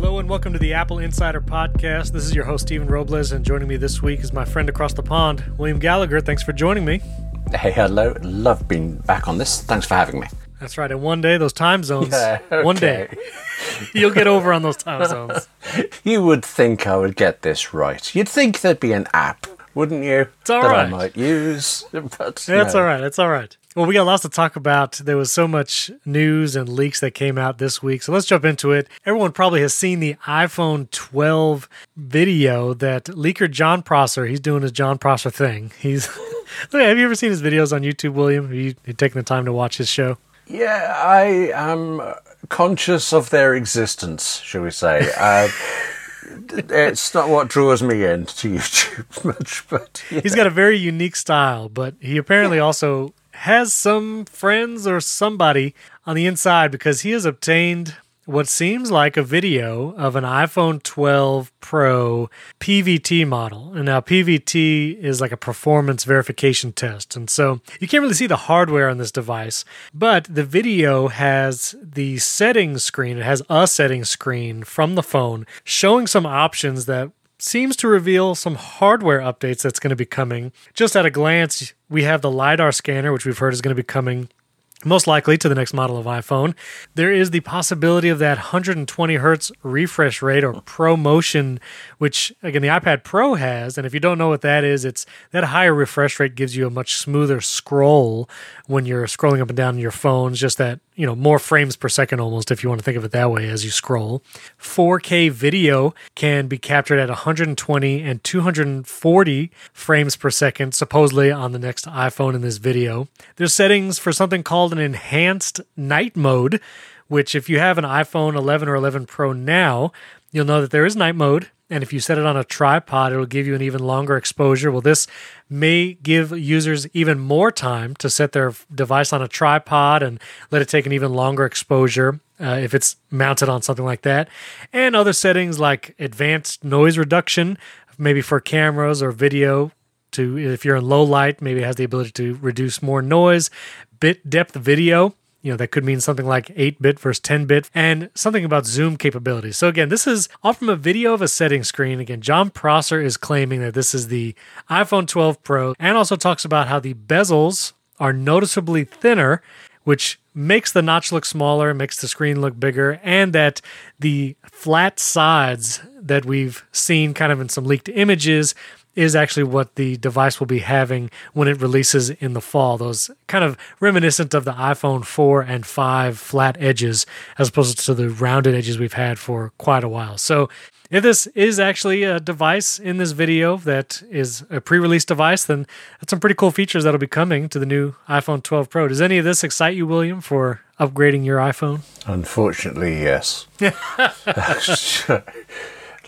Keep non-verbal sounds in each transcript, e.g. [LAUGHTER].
Hello and welcome to the Apple Insider Podcast. This is your host, Stephen Robles, and joining me this week is my friend across the pond, William Gallagher. Thanks for joining me. Hey, hello. Love being back on this. Thanks for having me. That's right. And one day, those time zones, Yeah, one day, [LAUGHS] you'll get over on those time [LAUGHS] zones. You would think I would get this right. You'd think there'd be an app, wouldn't you? It's all that I might use. [LAUGHS] But That's no. all right. That's all right. Well, we got lots to talk about. There was so much news and leaks that came out this week. So let's jump into it. Everyone probably has seen the iPhone 12 video that leaker Jon Prosser, he's doing his Jon Prosser thing. He's [LAUGHS] have you ever seen his videos on YouTube, William? Have you, you taken the time to watch his show? Yeah, I am conscious of their existence, shall we say. Uh, [LAUGHS] it's not what draws me in to YouTube [LAUGHS] much, but yeah. He's got a very unique style, but he apparently also has some friends or somebody on the inside because he has obtained what seems like a video of an iPhone 12 Pro PVT model. And now PVT is like a performance verification test. And so you can't really see the hardware on this device, but the video has the settings screen. It has a settings screen from the phone showing some options that seems to reveal some hardware updates that's going to be coming. Just at a glance, we have the LiDAR scanner, which we've heard is going to be coming most likely to the next model of iPhone. There is the possibility of that 120 hertz refresh rate or ProMotion, which again the iPad Pro has. And if you don't know what that is, it's that higher refresh rate gives you a much smoother scroll when you're scrolling up and down your phones. Just that you know more frames per second almost, if you want to think of it that way as you scroll. 4K video can be captured at 120 and 240 frames per second, supposedly on the next iPhone in this video. There's settings for something called an enhanced night mode, which if you have an iPhone 11 or 11 Pro now, you'll know that there is night mode. And if you set it on a tripod, it'll give you an even longer exposure. Well, this may give users even more time to set their device on a tripod and let it take an even longer exposure uh, if it's mounted on something like that. And other settings like advanced noise reduction, maybe for cameras or video to if you're in low light, maybe it has the ability to reduce more noise, bit depth video. You know, that could mean something like 8 bit versus 10 bit, and something about zoom capabilities. So, again, this is all from a video of a setting screen. Again, Jon Prosser is claiming that this is the iPhone 12 Pro and also talks about how the bezels are noticeably thinner, which makes the notch look smaller, makes the screen look bigger, and that the flat sides that we've seen kind of in some leaked images is actually what the device will be having when it releases in the fall. Those kind of reminiscent of the iPhone 4 and 5 flat edges as opposed to the rounded edges we've had for quite a while. So, if this is actually a device in this video that is a pre release device, then that's some pretty cool features that'll be coming to the new iPhone 12 Pro. Does any of this excite you, William, for upgrading your iPhone? Unfortunately, yes. [LAUGHS]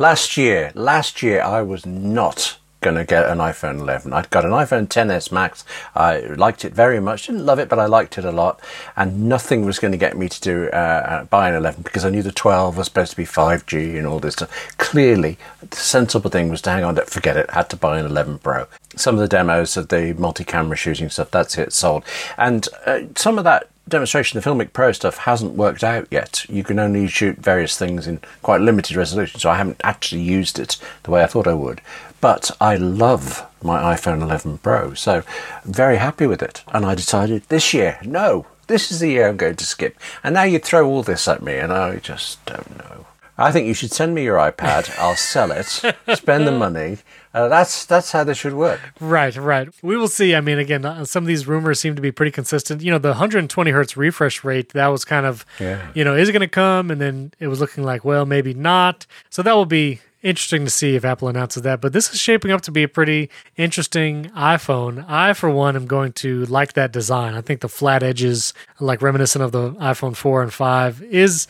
last year, last year I was not going to get an iPhone 11. I'd got an iPhone 10s Max. I liked it very much. Didn't love it, but I liked it a lot. And nothing was going to get me to do uh, uh, buy an 11 because I knew the 12 was supposed to be 5G and all this stuff. Clearly, the sensible thing was to hang on to forget it. Had to buy an 11 Pro. Some of the demos of the multi-camera shooting stuff, that's it, sold. And uh, some of that demonstration, the Filmic Pro stuff hasn't worked out yet. You can only shoot various things in quite limited resolution, so I haven't actually used it the way I thought I would. But I love my iPhone 11 Pro, so I'm very happy with it. And I decided this year, no, this is the year I'm going to skip. And now you throw all this at me, and I just don't know. I think you should send me your iPad. I'll sell it, [LAUGHS] spend the money. Uh, that's that's how this should work. Right, right. We will see. I mean, again, uh, some of these rumors seem to be pretty consistent. You know, the 120 hertz refresh rate, that was kind of, Yeah. you know, is it going to come? And then it was looking like, well, maybe not. So that will be interesting to see if Apple announces that. But this is shaping up to be a pretty interesting iPhone. I, for one, am going to like that design. I think the flat edges, like reminiscent of the iPhone 4 and 5, is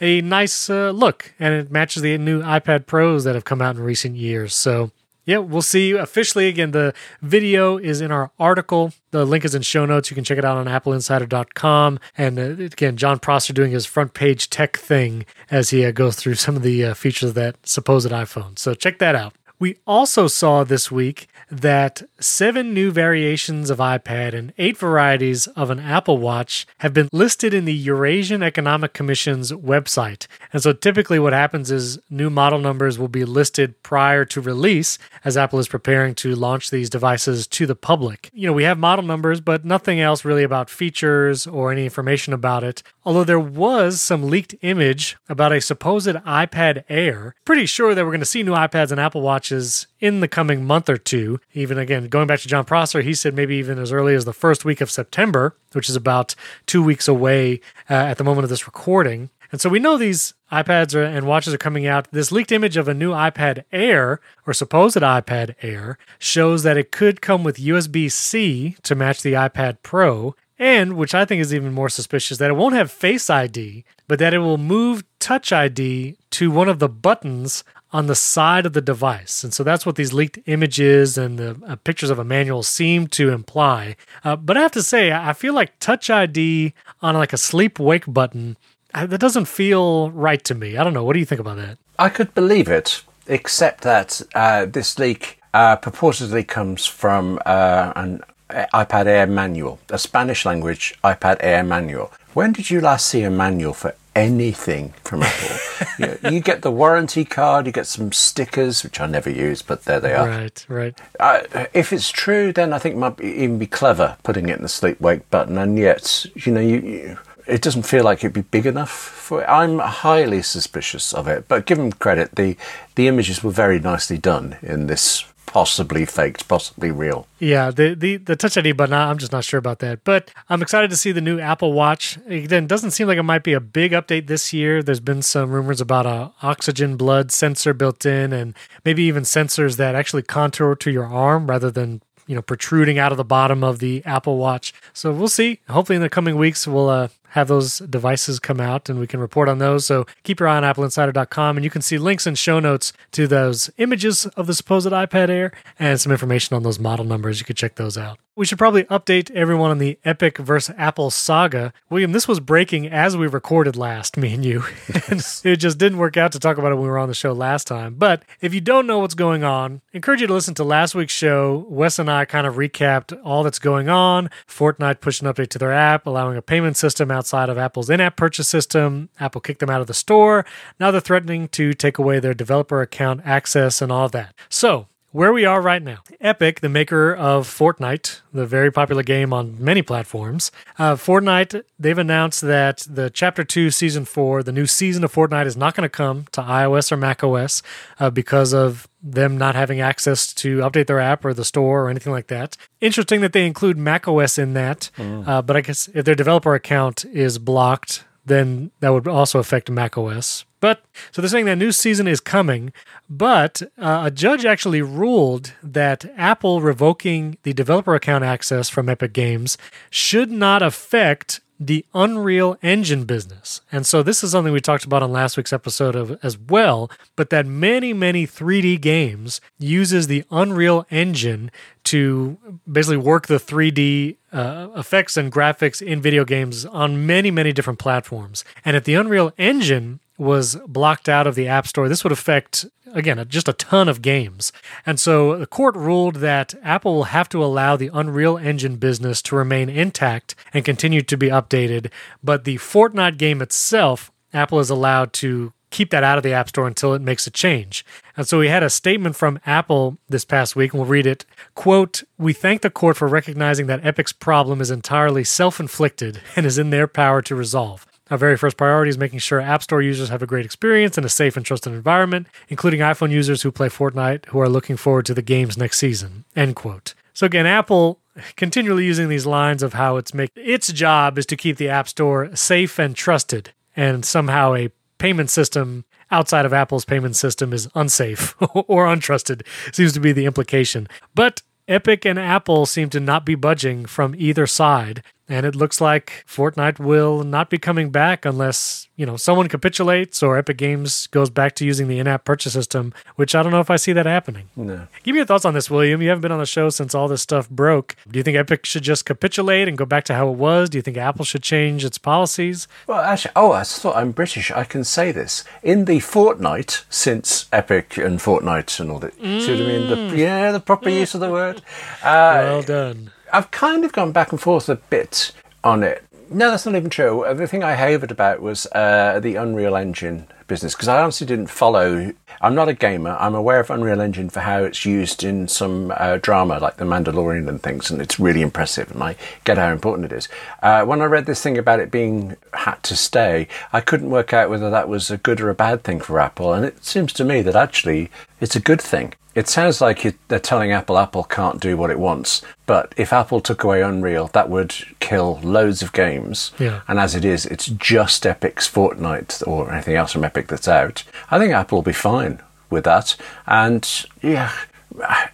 a nice uh, look. And it matches the new iPad Pros that have come out in recent years. So yeah, we'll see you officially. Again, the video is in our article. The link is in show notes. You can check it out on appleinsider.com. And uh, again, Jon Prosser doing his front page tech thing as he uh, goes through some of the uh, features of that supposed iPhone. So check that out. We also saw this week that seven new variations of iPad and eight varieties of an Apple Watch have been listed in the Eurasian Economic Commission's website. And so typically what happens is new model numbers will be listed prior to release as Apple is preparing to launch these devices to the public. You know, we have model numbers, but nothing else really about features or any information about it. Although there was some leaked image about a supposed iPad Air. Pretty sure that we're going to see new iPads and Apple Watches in the coming month or two. Even again, going back to Jon Prosser, he said maybe even as early as the first week of September, which is about two weeks away uh, at the moment of this recording. And so we know these iPads are, and watches are coming out. This leaked image of a new iPad Air, or supposed iPad Air, shows that it could come with USB C to match the iPad Pro. And, which I think is even more suspicious, that it won't have Face ID, but that it will move Touch ID to one of the buttons on the side of the device. And so that's what these leaked images and the uh, pictures of a manual seem to imply. Uh, but I have to say, I feel like Touch ID on like a sleep wake button, uh, that doesn't feel right to me. I don't know. What do you think about that? I could believe it, except that uh, this leak uh, purportedly comes from uh, an iPad Air manual, a Spanish language iPad Air manual. When did you last see a manual for anything from Apple. [LAUGHS] you, you, get the warranty card, you get some stickers, which I never use, but there they are. Right, right. Uh, if it's true, then I think it might be, even be clever putting it in the sleep wake button, and yet, you know, you, you, it doesn't feel like it'd be big enough for it. I'm highly suspicious of it, but give them credit, the, the images were very nicely done in this possibly faked, possibly real. Yeah, the, the the Touch ID button, I'm just not sure about that. But I'm excited to see the new Apple Watch. Again, it doesn't seem like it might be a big update this year. There's been some rumors about a oxygen blood sensor built in, and maybe even sensors that actually contour to your arm rather than you know protruding out of the bottom of the Apple Watch. So we'll see. Hopefully, in the coming weeks, we'll uh, have those devices come out and we can report on those. So keep your eye on appleinsider.com and you can see links and show notes to those images of the supposed iPad Air and some information on those model numbers. You could check those out. We should probably update everyone on the Epic versus Apple saga. William, this was breaking as we recorded last, [LAUGHS] me and you. [LAUGHS] it just didn't work out to talk about it when we were on the show last time. But if you don't know what's going on, I encourage you to listen to last week's show. Wes and I kind of recapped all that's going on. Fortnite pushed an update to their app, allowing a payment system outside of Apple's in app purchase system. Apple kicked them out of the store. Now they're threatening to take away their developer account access and all of that. So, where we are right now. Epic, the maker of Fortnite, the very popular game on many platforms, uh, Fortnite, they've announced that the Chapter 2, Season 4, the new season of Fortnite is not going to come to iOS or macOS uh, because of them not having access to update their app or the store or anything like that. Interesting that they include macOS in that, mm. uh, but I guess if their developer account is blocked, then that would also affect macOS. But so they're saying that new season is coming, but uh, a judge actually ruled that Apple revoking the developer account access from Epic Games should not affect the Unreal Engine business. And so this is something we talked about on last week's episode of as well, but that many many 3D games uses the Unreal Engine to basically work the 3D uh, effects and graphics in video games on many many different platforms. And if the Unreal Engine was blocked out of the App Store, this would affect, again, just a ton of games. And so the court ruled that Apple will have to allow the Unreal Engine business to remain intact and continue to be updated. But the Fortnite game itself, Apple is allowed to keep that out of the App Store until it makes a change. And so we had a statement from Apple this past week, and we'll read it. Quote, We thank the court for recognizing that Epic's problem is entirely self inflicted and is in their power to resolve. Our very first priority is making sure App Store users have a great experience in a safe and trusted environment, including iPhone users who play Fortnite who are looking forward to the game's next season. End quote. So again, Apple [LAUGHS] continually using these lines of how it's make its job is to keep the App Store safe and trusted, and somehow a payment system outside of Apple's payment system is unsafe [LAUGHS] or untrusted seems to be the implication. But Epic and Apple seem to not be budging from either side. And it looks like Fortnite will not be coming back unless, you know, someone capitulates or Epic Games goes back to using the in-app purchase system, which I don't know if I see that happening. No. Give me your thoughts on this, William. You haven't been on the show since all this stuff broke. Do you think Epic should just capitulate and go back to how it was? Do you think Apple should change its policies? Well, actually, oh, I thought I'm British. I can say this. In the fortnight since Epic and Fortnite and all that, see what I mean? The, yeah, the proper use of the word. [LAUGHS] Uh, Well done. I've kind of gone back and forth a bit on it. No, that's not even true. The thing I hated about was uh, the Unreal Engine business because I honestly didn't follow. I'm not a gamer. I'm aware of Unreal Engine for how it's used in some uh, drama like The Mandalorian and things, and it's really impressive. And I get how important it is. Uh, when I read this thing about it being had to stay, I couldn't work out whether that was a good or a bad thing for Apple. And it seems to me that actually it's a good thing. It sounds like it, they're telling Apple Apple can't do what it wants, but if Apple took away Unreal, that would kill loads of games. Yeah. And as it is, it's just Epic's Fortnite or anything else from Epic that's out. I think Apple will be fine with that. And yeah,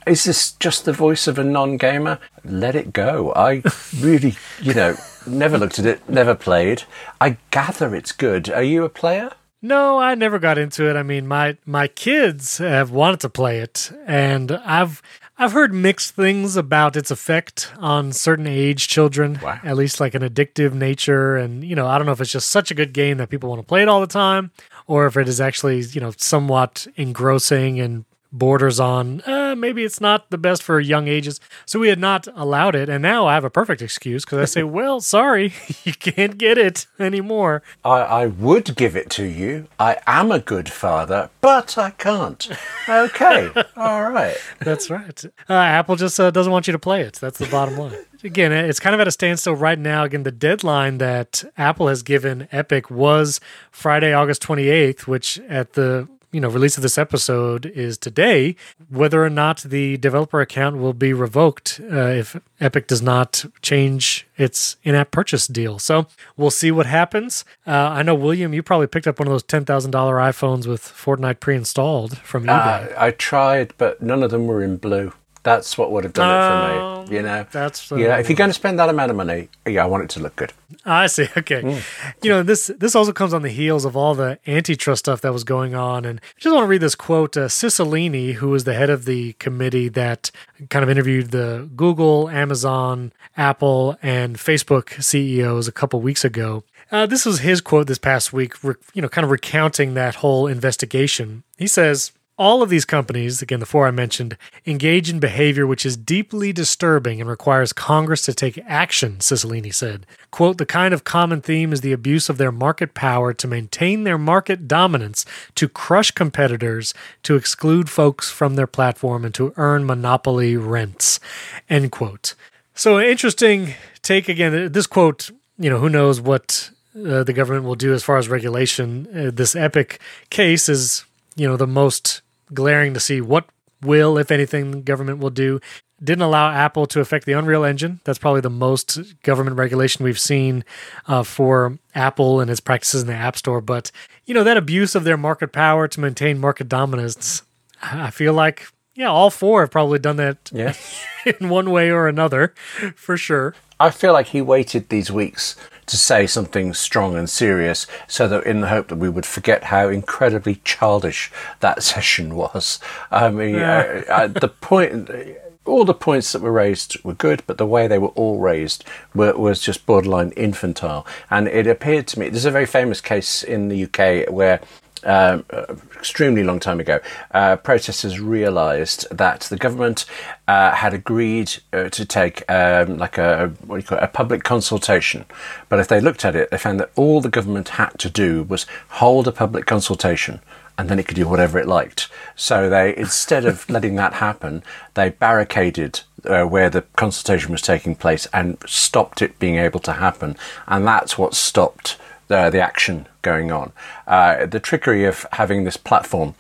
is this just the voice of a non-gamer? Let it go. I [LAUGHS] really, you know, never looked at it, never played. I gather it's good. Are you a player? No, I never got into it. I mean, my my kids have wanted to play it, and I've I've heard mixed things about its effect on certain age children. Wow. At least like an addictive nature, and you know, I don't know if it's just such a good game that people want to play it all the time, or if it is actually you know somewhat engrossing and borders on uh, maybe it's not the best for young ages. So we had not allowed it, and now I have a perfect excuse because I say, [LAUGHS] well, sorry, [LAUGHS] you can't get it anymore. I, I would give it to you. I am a good father, but I can't. Okay, [LAUGHS] all right. That's right. Uh, Apple just uh, doesn't want you to play it. That's the bottom line. Again, it's kind of at a standstill right now. Again, the deadline that Apple has given Epic was Friday, August 28th, which at the you know release of this episode is today. Whether or not the developer account will be revoked uh, if Epic does not change its in-app purchase deal. So we'll see what happens. Uh, I know William, you probably picked up one of those ten thousand dollar iPhones with Fortnite pre-installed from eBay. Uh, I tried, but none of them were in blue. That's what would have done it for me. You know, that's, uh, yeah. If you're going to spend that amount of money, yeah, I want it to look good. I see. [LAUGHS] Okay. You know, this this also comes on the heels of all the antitrust stuff that was going on. And I just want to read this quote. Uh, Cicilline, who was the head of the committee that kind of interviewed the Google, Amazon, Apple, and Facebook CEOs a couple weeks ago. Uh, this was his quote this past week, re- you know, kind of recounting that whole investigation. He says, all of these companies, again, the four I mentioned, engage in behavior which is deeply disturbing and requires Congress to take action, Cicilline said. Quote, the kind of common theme is the abuse of their market power to maintain their market dominance, to crush competitors, to exclude folks from their platform, and to earn monopoly rents, end quote. So, interesting take again. This quote, you know, who knows what uh, the government will do as far as regulation. Uh, this epic case is, you know, the most glaring to see what will, if anything, the government will do. Didn't allow Apple to affect the Unreal Engine. That's probably the most government regulation we've seen uh, for Apple and its practices in the App Store. But, you know, that abuse of their market power to maintain market dominance, I feel like, yeah, all four have probably done that Yeah. [LAUGHS] in one way or another, for sure. I feel like he waited these weeks to say something strong and serious so that in the hope that we would forget how incredibly childish that [LAUGHS] session was. I mean, uh, uh, the point, all the points that were raised were good, but the way they were all raised were, was just borderline infantile. And it appeared to me, there's a very famous case in the UK where uh, extremely long time ago, uh, protesters realised that the government uh, had agreed uh, to take um, like a what do you call it, a public consultation, but if they looked at it, they found that all the government had to do was hold a public consultation. And then it could do whatever it liked. So they, instead of [LAUGHS] letting that happen, they barricaded uh, where the consultation was taking place and stopped it being able to happen. And that's what stopped the, action going on. Uh, the trickery of having this platform,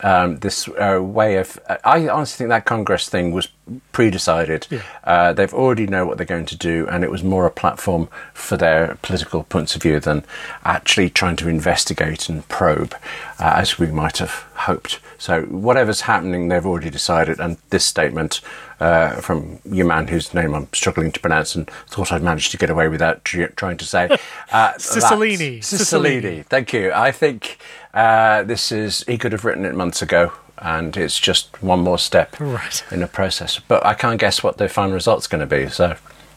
um, this uh, way of. I honestly think that Congress thing was pre-decided. Uh, they've already know what they're going to do, and it was more a platform for their political points of view than actually trying to investigate and probe, uh, as we might have hoped. So whatever's happening, they've already decided. And this statement uh, from your man whose name I'm struggling to pronounce and thought I'd managed to get away without trying to say. [LAUGHS] Uh, Cicilline. Cicilline. Thank you. I think uh, this is, he could have written it months ago. And it's just one more step Right. in the process. But I can't guess what the final result's going to be. So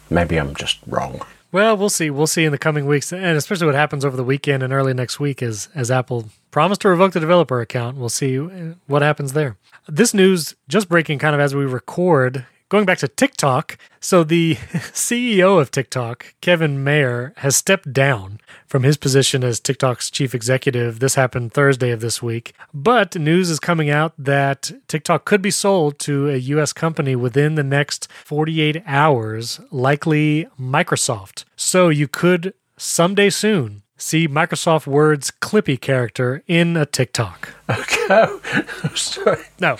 maybe I'm just wrong. Well, we'll see. We'll see in the coming weeks, and especially what happens over the weekend and early next week as as Apple promised to revoke the developer account. We'll see uh, what happens there. This news just breaking kind of as we record. Going back to TikTok, so the [LAUGHS] CEO of TikTok, Kevin Mayer, has stepped down from his position as TikTok's chief executive. This happened Thursday of this week. But news is coming out that TikTok could be sold to a U.S. company within the next 48 hours, likely Microsoft. So you could someday soon see Microsoft Word's Clippy character in a TikTok. Okay. [LAUGHS] Sorry. No,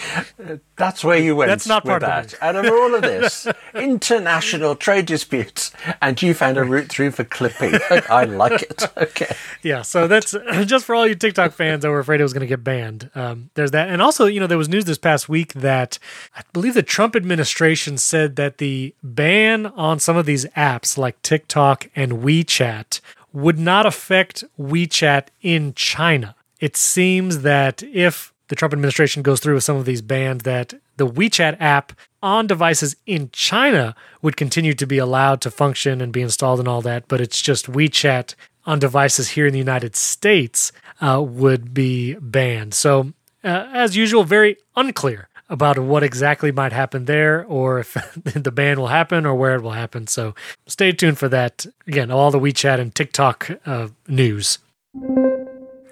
That's where you went. That's not part of that. Out of all of [LAUGHS] this, international trade disputes, and you found a route through for Clippy. [LAUGHS] I like it. Okay. yeah, so that's [CLEARS THROAT] just for all you TikTok fans that were afraid it was going to get banned. Um, there's that, and also, you know, there was news this past week that I believe the Trump administration said that the ban on some of these apps like TikTok and WeChat would not affect WeChat in China. It seems that if the Trump administration goes through with some of these bans, that the WeChat app on devices in China would continue to be allowed to function and be installed and all that, but it's just WeChat on devices here in the United States uh, would be banned. So, uh, as usual, very unclear about what exactly might happen there or if [LAUGHS] the ban will happen or where it will happen. So, stay tuned for that. Again, all the WeChat and TikTok uh, news.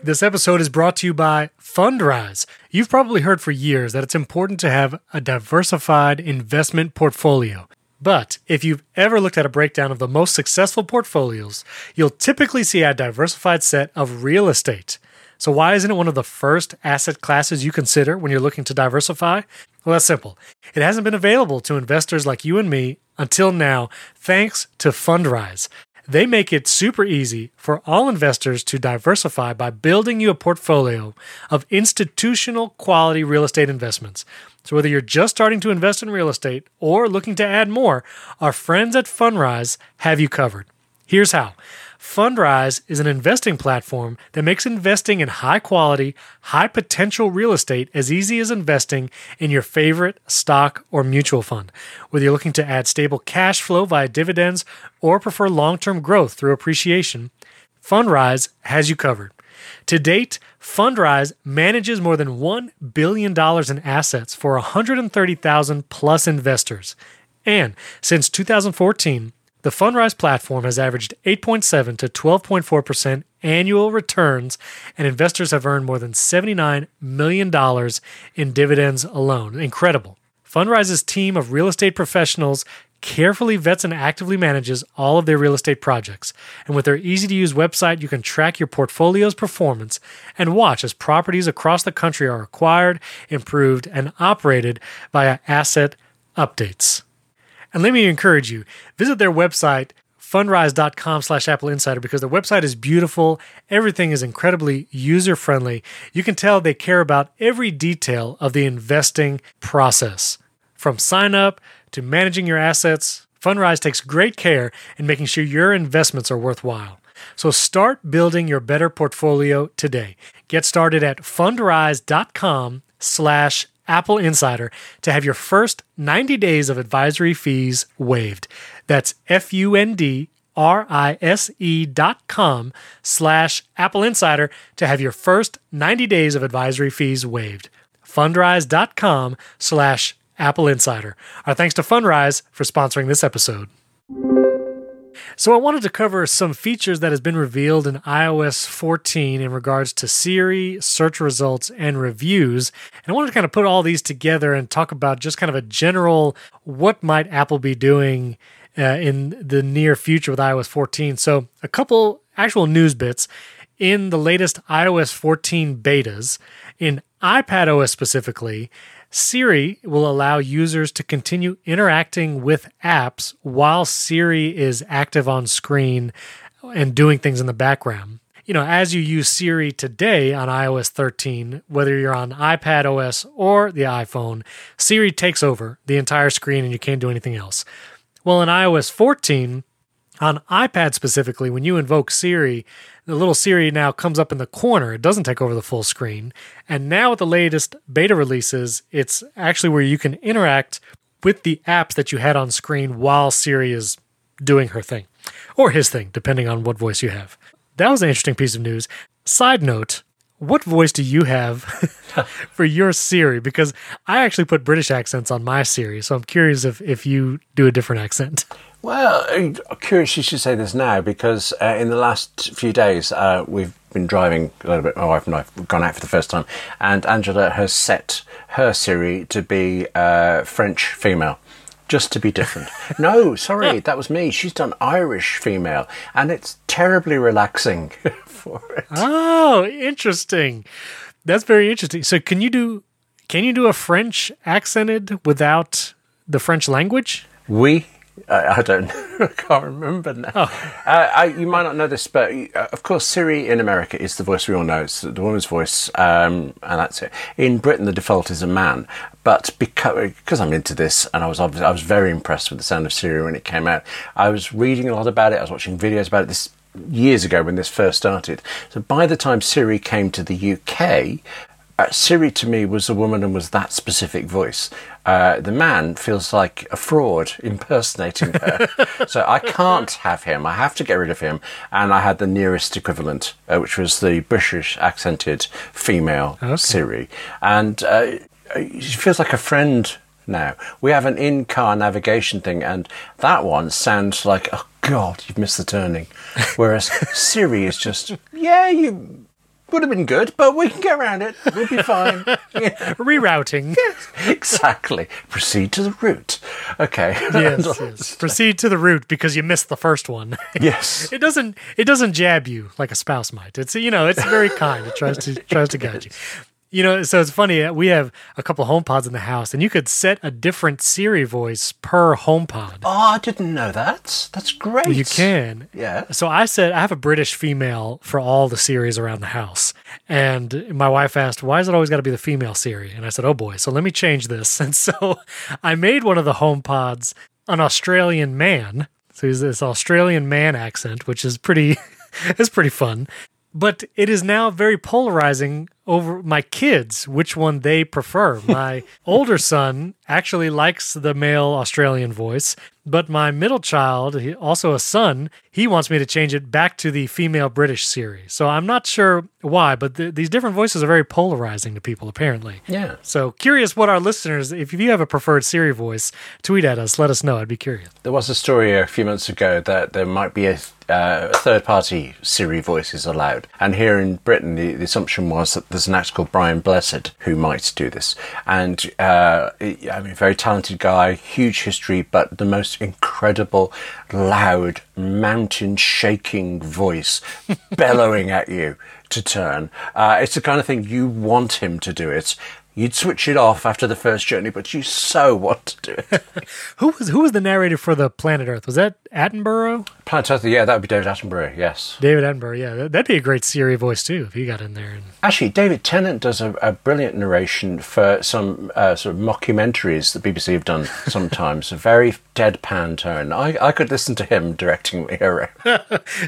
This episode is brought to you by Fundrise. You've probably heard for years that it's important to have a diversified investment portfolio. But if you've ever looked at a breakdown of the most successful portfolios, you'll typically see a diversified set of real estate. So, why isn't it one of the first asset classes you consider when you're looking to diversify? Well, that's simple. It hasn't been available to investors like you and me until now, thanks to Fundrise. They make it super easy for all investors to diversify by building you a portfolio of institutional quality real estate investments. So, whether you're just starting to invest in real estate or looking to add more, our friends at Fundrise have you covered. Here's how. Fundrise is an investing platform that makes investing in high quality, high potential real estate as easy as investing in your favorite stock or mutual fund. Whether you're looking to add stable cash flow via dividends or prefer long term growth through appreciation, Fundrise has you covered. To date, Fundrise manages more than $1 billion in assets for 130,000 plus investors. And since 2014, the Fundrise platform has averaged 8.7 to 12.4% annual returns, and investors have earned more than $79 million in dividends alone. Incredible. Fundrise's team of real estate professionals carefully vets and actively manages all of their real estate projects. And with their easy to use website, you can track your portfolio's performance and watch as properties across the country are acquired, improved, and operated via asset updates. And let me encourage you, visit their website, fundrise.com slash Apple Insider, because their website is beautiful. Everything is incredibly user friendly. You can tell they care about every detail of the investing process. From sign up to managing your assets, Fundrise takes great care in making sure your investments are worthwhile. So start building your better portfolio today. Get started at fundrise.com slash Apple Insider to have your first 90 days of advisory fees waived. That's F U N D R I S E dot com slash Apple Insider to have your first 90 days of advisory fees waived. Fundrise.com slash Apple Insider. Our thanks to Fundrise for sponsoring this episode. So I wanted to cover some features that has been revealed in iOS 14 in regards to Siri, search results, and reviews. And I wanted to kind of put all these together and talk about just kind of a general what might Apple be doing uh, in the near future with iOS 14. So a couple actual news bits in the latest iOS 14 betas in iPad OS specifically. Siri will allow users to continue interacting with apps while Siri is active on screen and doing things in the background. You know, as you use Siri today on iOS 13, whether you're on iPad OS or the iPhone, Siri takes over the entire screen and you can't do anything else. Well, in iOS 14, on iPad specifically, when you invoke Siri, the little Siri now comes up in the corner. It doesn't take over the full screen. And now with the latest beta releases, it's actually where you can interact with the apps that you had on screen while Siri is doing her thing or his thing, depending on what voice you have. That was an interesting piece of news. Side note, what voice do you have [LAUGHS] for your Siri? Because I actually put British accents on my Siri, so I'm curious if, if you do a different accent. Well, I'm curious you should say this now because uh, in the last few days uh, we've been driving a little bit. My wife and I have gone out for the first time, and Angela has set her Siri to be uh, French female. Just to be different. [LAUGHS] no, sorry, that was me. She's done Irish female, and it's terribly relaxing [LAUGHS] for it. Oh, interesting. That's very interesting. So, can you do can you do a French accented without the French language? We I, I don't [LAUGHS] I can't remember now. Oh. Uh, I, you might not know this, but uh, of course, Siri in America is the voice we all know. It's the woman's voice, um, and that's it. In Britain, the default is a man. But because, because I'm into this, and I was obviously, I was very impressed with the sound of Siri when it came out. I was reading a lot about it. I was watching videos about it. This years ago when this first started. So by the time Siri came to the UK, uh, Siri to me was a woman and was that specific voice. Uh, the man feels like a fraud impersonating her. [LAUGHS] so I can't have him. I have to get rid of him. And I had the nearest equivalent, uh, which was the British accented female Okay. Siri. And uh, she feels like a friend now. We have an in car navigation thing, and that one sounds like, oh God, you've missed the turning. [LAUGHS] Whereas Siri is just, yeah, you would have been good, but we can get around it. We'll be fine. Yeah, [LAUGHS] Rerouting. [LAUGHS] exactly. Proceed to the route. Okay. yes, [LAUGHS] yes. Proceed to the route because you missed the first one. Yes. it doesn't it doesn't jab you like a spouse might. It's you know, it's very kind. It tries to tries to guide you. You know, so it's funny. uh, We have a couple of HomePods in the house, and you could set a different Siri voice per HomePod. Oh, I didn't know that. That's great. You can. Yeah. So I said I have a British female for all the Siris around the house, and my wife asked, "Why is it always got to be the female Siri?" And I said, "Oh boy, so let me change this." [LAUGHS] And so I made one of the HomePods an Australian man. So he's this Australian man accent, which is pretty, [LAUGHS] it's pretty fun. But it is now very polarizing over my kids, which one they prefer. [LAUGHS] My older son actually likes the male Australian voice, but my middle child, also a son, he wants me to change it back to the female British Siri. So I'm not sure why, but th- these different voices are very polarizing to people, apparently. Yeah. So curious what our listeners, if you have a preferred Siri voice, tweet at us. Let us know. I'd be curious. There was a story a few months ago that there might be a, uh, third party Siri voices allowed. And here in Britain, the, the assumption was that there's an actor called Brian Blessed who might do this. And, uh, I mean, very talented guy, huge history, but the most incredible, loud, mountain shaking voice [LAUGHS] bellowing at you to turn. Uh, it's the kind of thing you want him to do it. You'd switch it off after the first journey, but you so want to do it. [LAUGHS] Who was who was the narrator for the Planet Earth? Was that Attenborough? Planet Earth, yeah, that would be David Attenborough, yes. David Attenborough. Yeah, that- that'd be a great Siri voice too if he got in there. And Actually, David Tennant does a, a brilliant narration for some uh, sort of mockumentaries that BBC have done sometimes. a very deadpan tone. I, I could listen to him directing me around.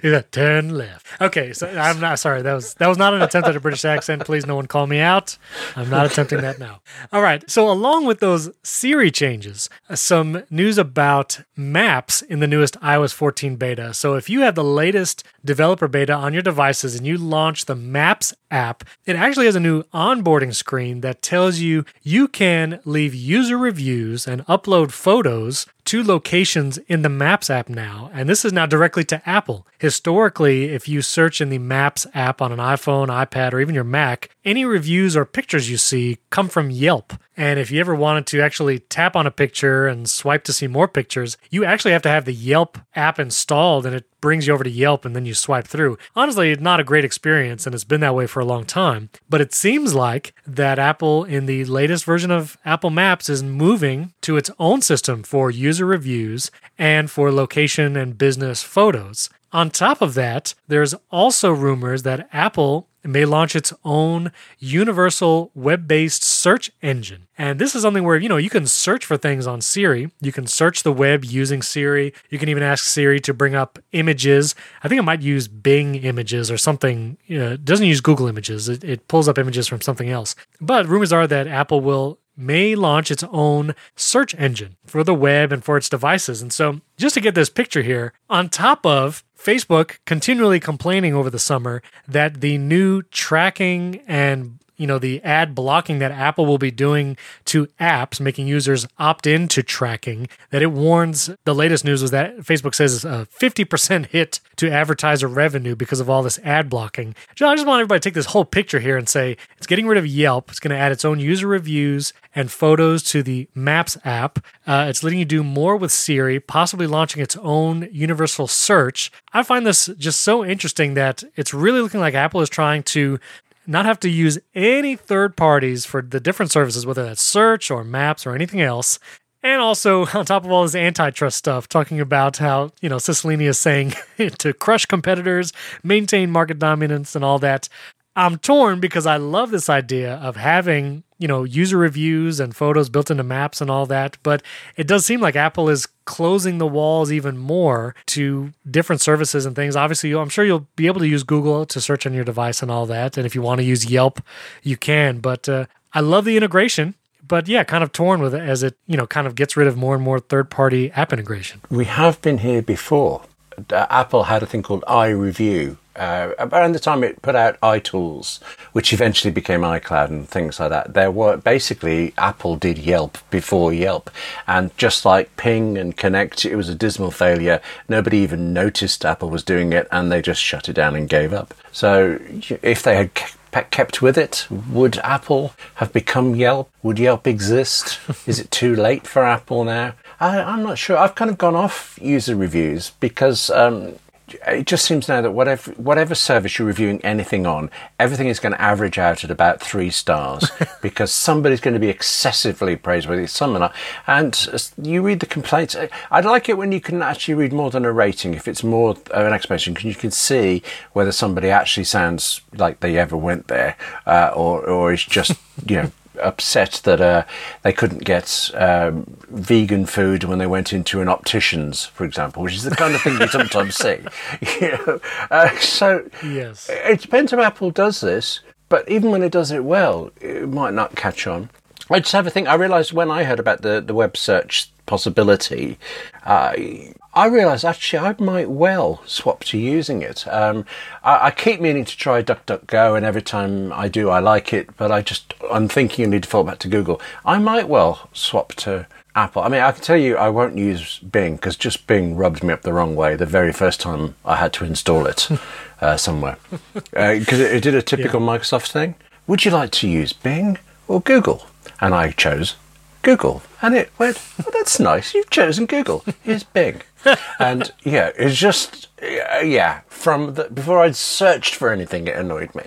Got ten left. Okay, so I'm not sorry. That was that was not an attempt at a British accent. Please, no one call me out. I'm not attempting that now. All right. So along with those Siri changes, uh, some news about Maps in the newest iOS 14 beta. So if you have the latest developer beta on your devices and you launch the Maps app, it actually has a new onboarding screen that tells you you can leave user reviews and upload photos two locations in the Maps app now, and this is now directly to Apple. Historically, if you search in the Maps app on an iPhone, iPad, or even your Mac, any reviews or pictures you see come from Yelp. And if you ever wanted to actually tap on a picture and swipe to see more pictures, you actually have to have the Yelp app installed and it brings you over to Yelp and then you swipe through. Honestly, it's not a great experience and it's been that way for a long time. But it seems like that Apple in the latest version of Apple Maps is moving to its own system for user reviews and for location and business photos. On top of that, there's also rumors that Apple may launch its own universal web based search engine. And this is something where, you know, you can search for things on Siri. You can search the web using Siri. You can even ask Siri to bring up images. I think it might use Bing images or something. Know, it doesn't use Google images, it pulls up images from something else. But rumors are that Apple will may launch its own search engine for the web and for its devices. And so, just to get this picture here, on top of Facebook continually complaining over the summer that the new tracking and you know the ad blocking that Apple will be doing to apps, making users opt into tracking. That it warns. The latest news was that Facebook says a 50% hit to advertiser revenue because of all this ad blocking. John, I just want everybody to take this whole picture here and say it's getting rid of Yelp. It's going to add its own user reviews and photos to the Maps app. Uh, it's letting you do more with Siri, possibly launching its own universal search. I find this just so interesting that it's really looking like Apple is trying to not have to use any third parties for the different services, whether that's search or maps or anything else. And also, [LAUGHS] on top of all this antitrust stuff, talking about how, you know, Cicilline is saying [LAUGHS] to crush competitors, maintain market dominance, and all that. I'm torn because I love this idea of having, you know, user reviews and photos built into maps and all that, but it does seem like Apple is closing the walls even more to different services and things. Obviously, I'm sure you'll be able to use Google to search on your device and all that, and if you want to use Yelp, you can, but uh, I love the integration but yeah, kind of torn with it as it, you know, kind of gets rid of more and more third party app integration. We have been here before. Uh, Apple had a thing called iReview, uh, around the time it put out iTools, which eventually became iCloud and things like that, there were basically Apple did Yelp before Yelp, and just like Ping and Connect, it was a dismal failure. Nobody even noticed Apple was doing it, and they just shut it down and gave up. So if they had kept with it, would Apple have become Yelp? Would Yelp exist? [LAUGHS] Is it too late for Apple now? I, am not sure. I've kind of gone off user reviews because um, it just seems now that whatever whatever service you're reviewing anything on, everything is going to average out at about three stars [LAUGHS] because somebody's going to be excessively praiseworthy. Some are not. And you read the complaints. I'd like it when you can actually read more than a rating. If it's more of an explanation, because you can see whether somebody actually sounds like they ever went there, uh, or or is just [LAUGHS] you know upset that uh, they couldn't get um, vegan food when they went into an optician's, for example, which is the kind of thing you [LAUGHS] sometimes see. [LAUGHS] You know? uh, so yes. it depends if Apple does this, but even when it does it well, it might not catch on. I just have a thing. I realised when I heard about the, the web search possibility, uh, I realised actually I might well swap to using it. Um, I, I, keep meaning to try DuckDuckGo, and every time I do, I like it. But I just I'm thinking I need to fall back to Google. I might well swap to Apple. I mean, I can tell you I won't use Bing because just Bing rubbed me up the wrong way the very first time I had to install it [LAUGHS] uh, somewhere because uh, it, it, did a typical yeah. Microsoft thing. Would you like to use Bing or Google? And I chose Google. And it went, oh, that's nice. You've chosen Google. Here's Bing. [LAUGHS] and yeah, it's just, yeah, from the, before I'd searched for anything, it annoyed me.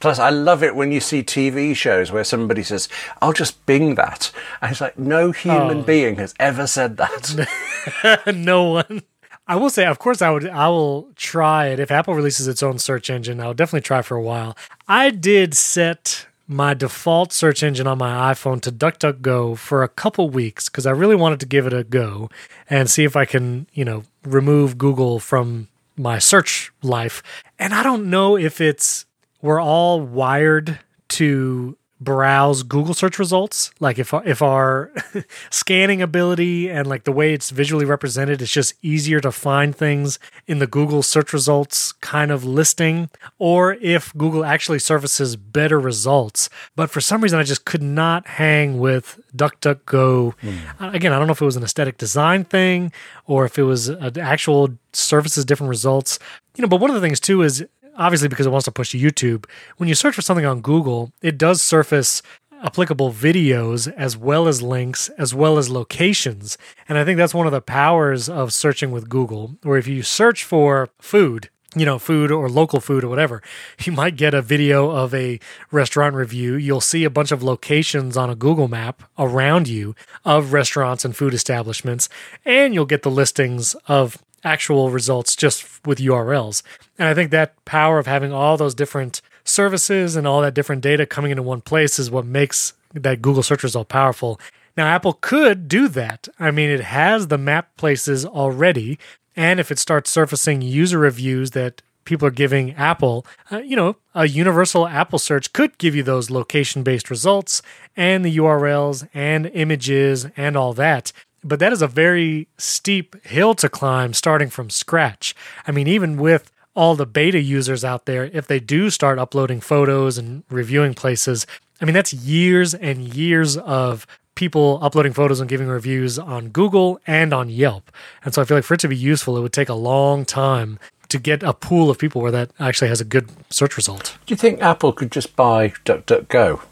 Plus, I love it when you see TV shows where somebody says, I'll just Bing that. And it's like, no human oh. being has ever said that. [LAUGHS] no one. I will say, of course, I would. I will try it if Apple releases its own search engine. I'll definitely try for a while. I did set my default search engine on my iPhone to DuckDuckGo for a couple weeks because I really wanted to give it a go and see if I can, you know, remove Google from my search life. And I don't know if it's we're all wired to browse Google search results. Like if our, if our [LAUGHS] scanning ability and like the way it's visually represented, it's just easier to find things in the Google search results kind of listing, or if Google actually surfaces better results. But for some reason, I just could not hang with DuckDuckGo. Mm. Again, I don't know if it was an aesthetic design thing or if it was an actual surfaces different results. You know, but one of the things too is obviously because it wants to push to YouTube, when you search for something on Google, it does surface applicable videos as well as links as well as locations. And I think that's one of the powers of searching with Google, where if you search for food, you know, food or local food or whatever, [LAUGHS] you might get a video of a restaurant review. You'll see a bunch of locations on a Google map around you of restaurants and food establishments, and you'll get the listings of actual results just with URLs. And I think that power of having all those different services and all that different data coming into one place is what makes that Google search result powerful. Now, Apple could do that. I mean, it has the map places already. And if it starts surfacing user reviews that people are giving Apple, uh, you know, a universal Apple search could give you those location based results and the URLs and images and all that but that is a very steep hill to climb starting from scratch. I mean, even with all the beta users out there, if they do start uploading photos and reviewing places, I mean, that's years and years of people uploading photos and giving reviews on Google and on Yelp. And so I feel like for it to be useful, it would take a long time to get a pool of people where that actually has a good search result. Do you think Apple could just buy DuckDuckGo?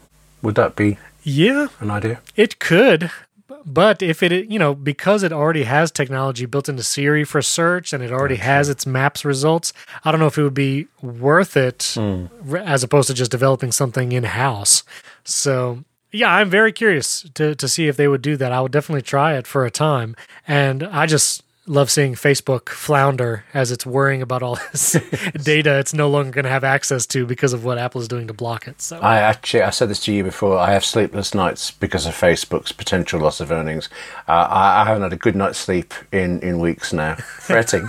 Would that be yeah, an idea? It could but if it you know because it already has technology built into Siri for search and it already okay. has its maps results, I don't know if it would be worth it mm. as opposed to just developing something in house. So yeah, I'm very curious to to see if they would do that. I would definitely try it for a time, and I just love seeing Facebook flounder as it's worrying about all [LAUGHS] this [LAUGHS] data it's no longer going to have access to because of what Apple is doing to block it. So I actually I said this to you before. I have sleepless nights because of Facebook's potential loss of earnings. Uh, I, I, haven't had a good night's sleep in in weeks now, [LAUGHS] fretting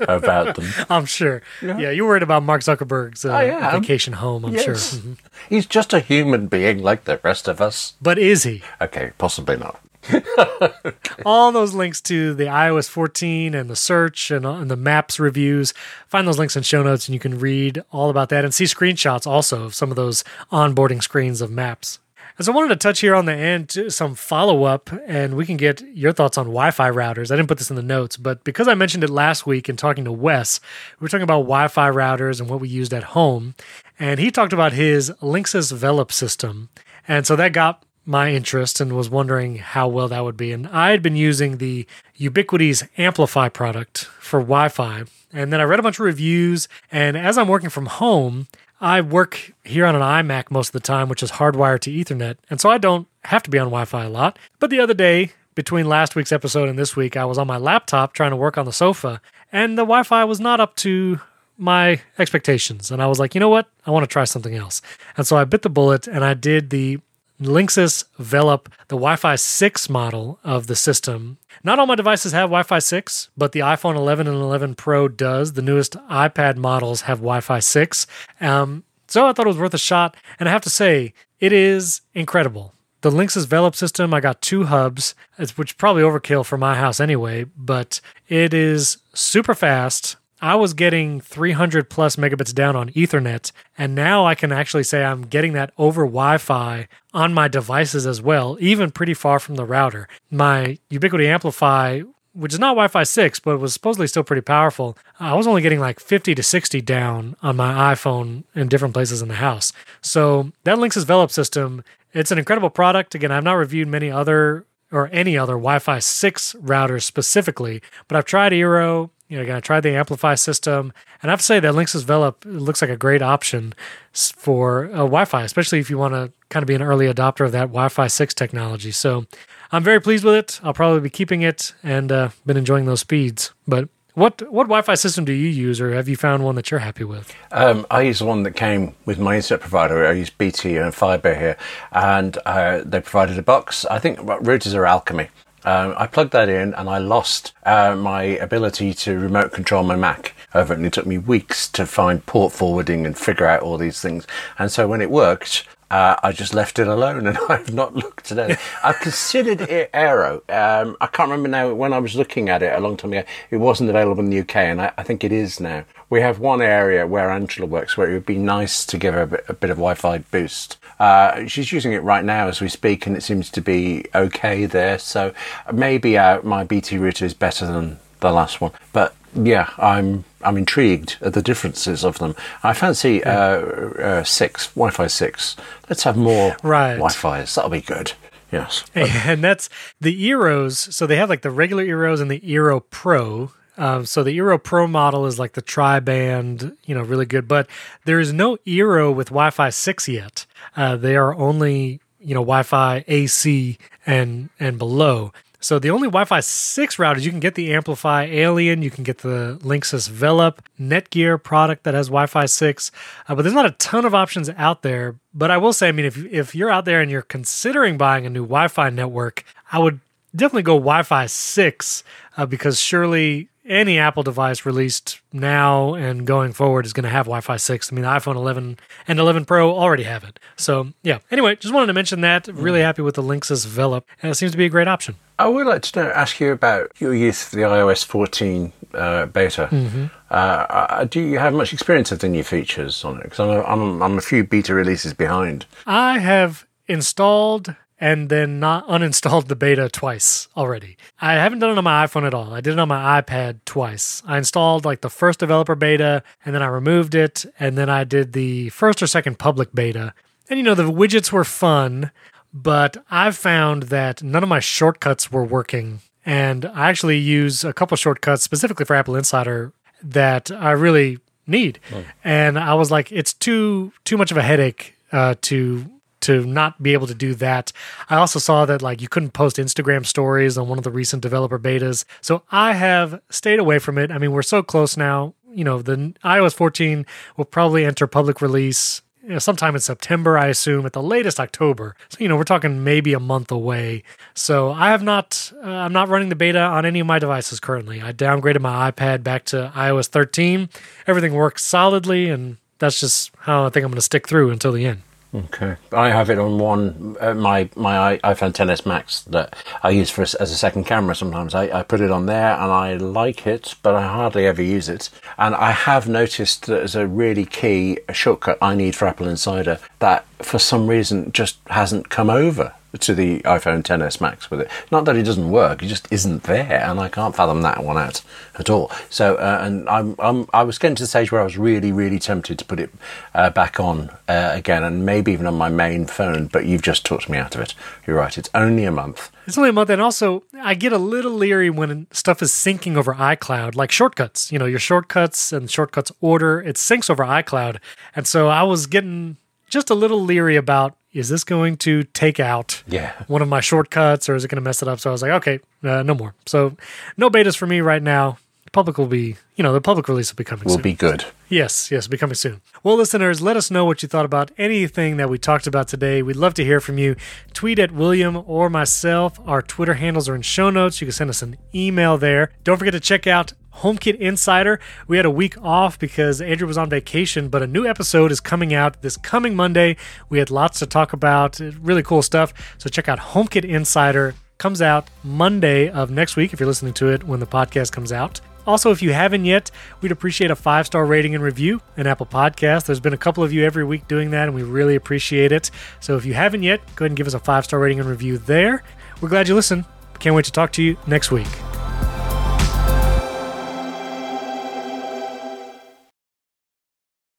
about them. I'm sure. Yeah. yeah, you're worried about Mark Zuckerberg's uh, vacation home. I'm yes. sure. Mm-hmm. He's just a human being like the rest of us. But is he? Okay, possibly not. [LAUGHS] all those links to the iOS 14 and the search and, uh, and, the maps reviews. Find those links in show notes and you can read all about that and see screenshots also of some of those onboarding screens of maps. And so I wanted to touch here on the end some follow up and we can get your thoughts on Wi Fi routers. I didn't put this in the notes, but because I mentioned it last week in talking to Wes, we were talking about Wi Fi routers and what we used at home. And he talked about his Linksys Velop system. And so that got my interest and was wondering how well that would be. And I had been using the Ubiquiti's AmpliFi product for Wi Fi. And then I read a bunch of reviews. And as I'm working from home, I work here on an iMac most of the time, which is hardwired to Ethernet. And so I don't have to be on Wi Fi a lot. But the other day, between last week's episode and this week, I was on my laptop trying to work on the sofa, and the Wi Fi was not up to my expectations. And I was like, you know what? I want to try something else. And so I bit the bullet and I did the Linksys Velop the Wi Fi 6 model of the system. Not all my devices have Wi Fi 6, but the iPhone 11 and 11 Pro does. The newest iPad models have Wi Fi 6. Um, so I thought it was worth a shot. And I have to say, it is incredible. The Linksys Velop system, I got two hubs, which probably overkill for my house anyway, but it is super fast. I was getting 300 plus megabits down on Ethernet, and now I can actually say I'm getting that over Wi Fi on my devices as well, even pretty far from the router. My Ubiquiti AmpliFi, which is not Wi Fi 6, but was supposedly still pretty powerful, I was only getting like 50 to 60 down on my iPhone in different places in the house. So that Linksys Velop system, it's an incredible product. Again, I've not reviewed many other or any other Wi Fi 6 routers specifically, but I've tried Eero you know, again, I tried the AmpliFi system, and I have to say that Linksys Velop looks like a great option for uh, Wi-Fi, especially if you want to kind of be an early adopter of that Wi-Fi six technology. So I'm very pleased with it. I'll probably be keeping it, and uh, been enjoying those speeds. But what what Wi-Fi system do you use, or have you found one that you're happy with? Um, I use the one that came with my internet provider. I use BT and Fiber here, and uh, they provided a box. I think routers are Alchemy, um, I plugged that in and I lost uh, my ability to remote control my Mac. of it, and it took me weeks to find port forwarding and figure out all these things. And so when it worked, uh, I just left it alone and [LAUGHS] I've not looked at it. I've considered it Eero. Um, I can't remember now when I was looking at it a long time ago. It wasn't available in the UK and I, I think it is now. We have one area where Angela works where it would be nice to give her a bit, a bit of Wi-Fi boost. Uh, she's using it right now as we speak and it seems to be okay there. So maybe uh, my BT router is better than the last one. But yeah, I'm I'm intrigued at the differences of them. I fancy uh, uh, six Wi-Fi six. Let's have more Right. Wi-Fi's. That'll be good. Yes. [LAUGHS] and that's the Eeros. So they have like the regular Eeros and the Eero Pro. Um, so the Eero Pro model is like the tri-band, you know, really good. But there is no Eero with Wi-Fi six yet. Uh, they are only you know Wi-Fi AC and and below. So the only Wi-Fi 6 routers you can get the AmpliFi Alien, you can get the Linksys Velop Netgear product that has Wi-Fi 6, uh, but there's not a ton of options out there. But I will say, I mean, if if you're out there and you're considering buying a new Wi-Fi network, I would definitely go Wi-Fi 6 uh, because surely any Apple device released now and going forward is going to have Wi-Fi 6. I mean, the iPhone 11 and 11 Pro already have it. So yeah. Anyway, just wanted to mention that. Really happy with the Linksys Velop, and it seems to be a great option. I would like to know, ask you about your use of the iOS 14 uh, beta. Uh, uh, do you have much experience of the new features on it? Because I'm, I'm, I'm a few beta releases behind. I have installed and then not uninstalled the beta twice already. I haven't done it on my iPhone at all. I did it on my iPad twice. I installed like the first developer beta and then I removed it and then I did the first or second public beta. And you know, the widgets were fun, but I've found that none of my shortcuts were working. And I actually use a couple shortcuts specifically for AppleInsider that I really need. And I was like, it's too too much of a headache uh, to to not be able to do that. I also saw that like you couldn't post Instagram stories on one of the recent developer betas. So I have stayed away from it. I mean, we're so close now. You know, the iOS 14 will probably enter public release you know, sometime in September, I assume, at the latest October. So you know, we're talking maybe a month away. So I have not, uh, I'm not running the beta on any of my devices currently. I downgraded my iPad back to iOS 13. Everything works solidly, and that's just how I think I'm going to stick through until the end. Okay, I have it on one uh, my my iPhone 10s Max that I use for as a second camera. Sometimes I, I put it on there and I like it, but I hardly ever use it. And I have noticed that there's a really key shortcut I need for AppleInsider that for some reason just hasn't come over to the iPhone 10s Max with it. Not that it doesn't work, it just isn't there, and I can't fathom that one out at all. So, uh, and I'm, I'm I was getting to the stage where I was really really tempted to put it uh, back on uh, again, and maybe even on my main phone. But you've just talked me out of it. You're right; it's only a month. It's only a month, and also I get a little leery when stuff is syncing over iCloud, like shortcuts. You know, your shortcuts and shortcuts order it syncs over iCloud, and so I was getting just a little leery about is this going to take out Yeah. one of my shortcuts or is it going to mess it up? So I was like, okay, uh, no more. So no betas for me right now. The public will be, you know, the public release will be coming Will soon. be good. Yes, yes, be coming soon. Well, listeners, let us know what you thought about anything that we talked about today. We'd love to hear from you. Tweet at William or myself. Our Twitter handles are in show notes. You can send us an email there. Don't forget to check out HomeKit Insider. We had a week off because Andrew was on vacation, but a new episode is coming out this coming Monday. We had lots to talk about, uh, really cool stuff. So check out HomeKit Insider. Comes out Monday of next week if you're listening to it when the podcast comes out. Also, if you haven't yet, we'd appreciate a five star rating and review in Apple Podcast. There's been a couple of you every week doing that, and we really appreciate it. So if you haven't yet, go ahead and give us a five star rating and review there. We're glad you listened. Can't wait to talk to you next week.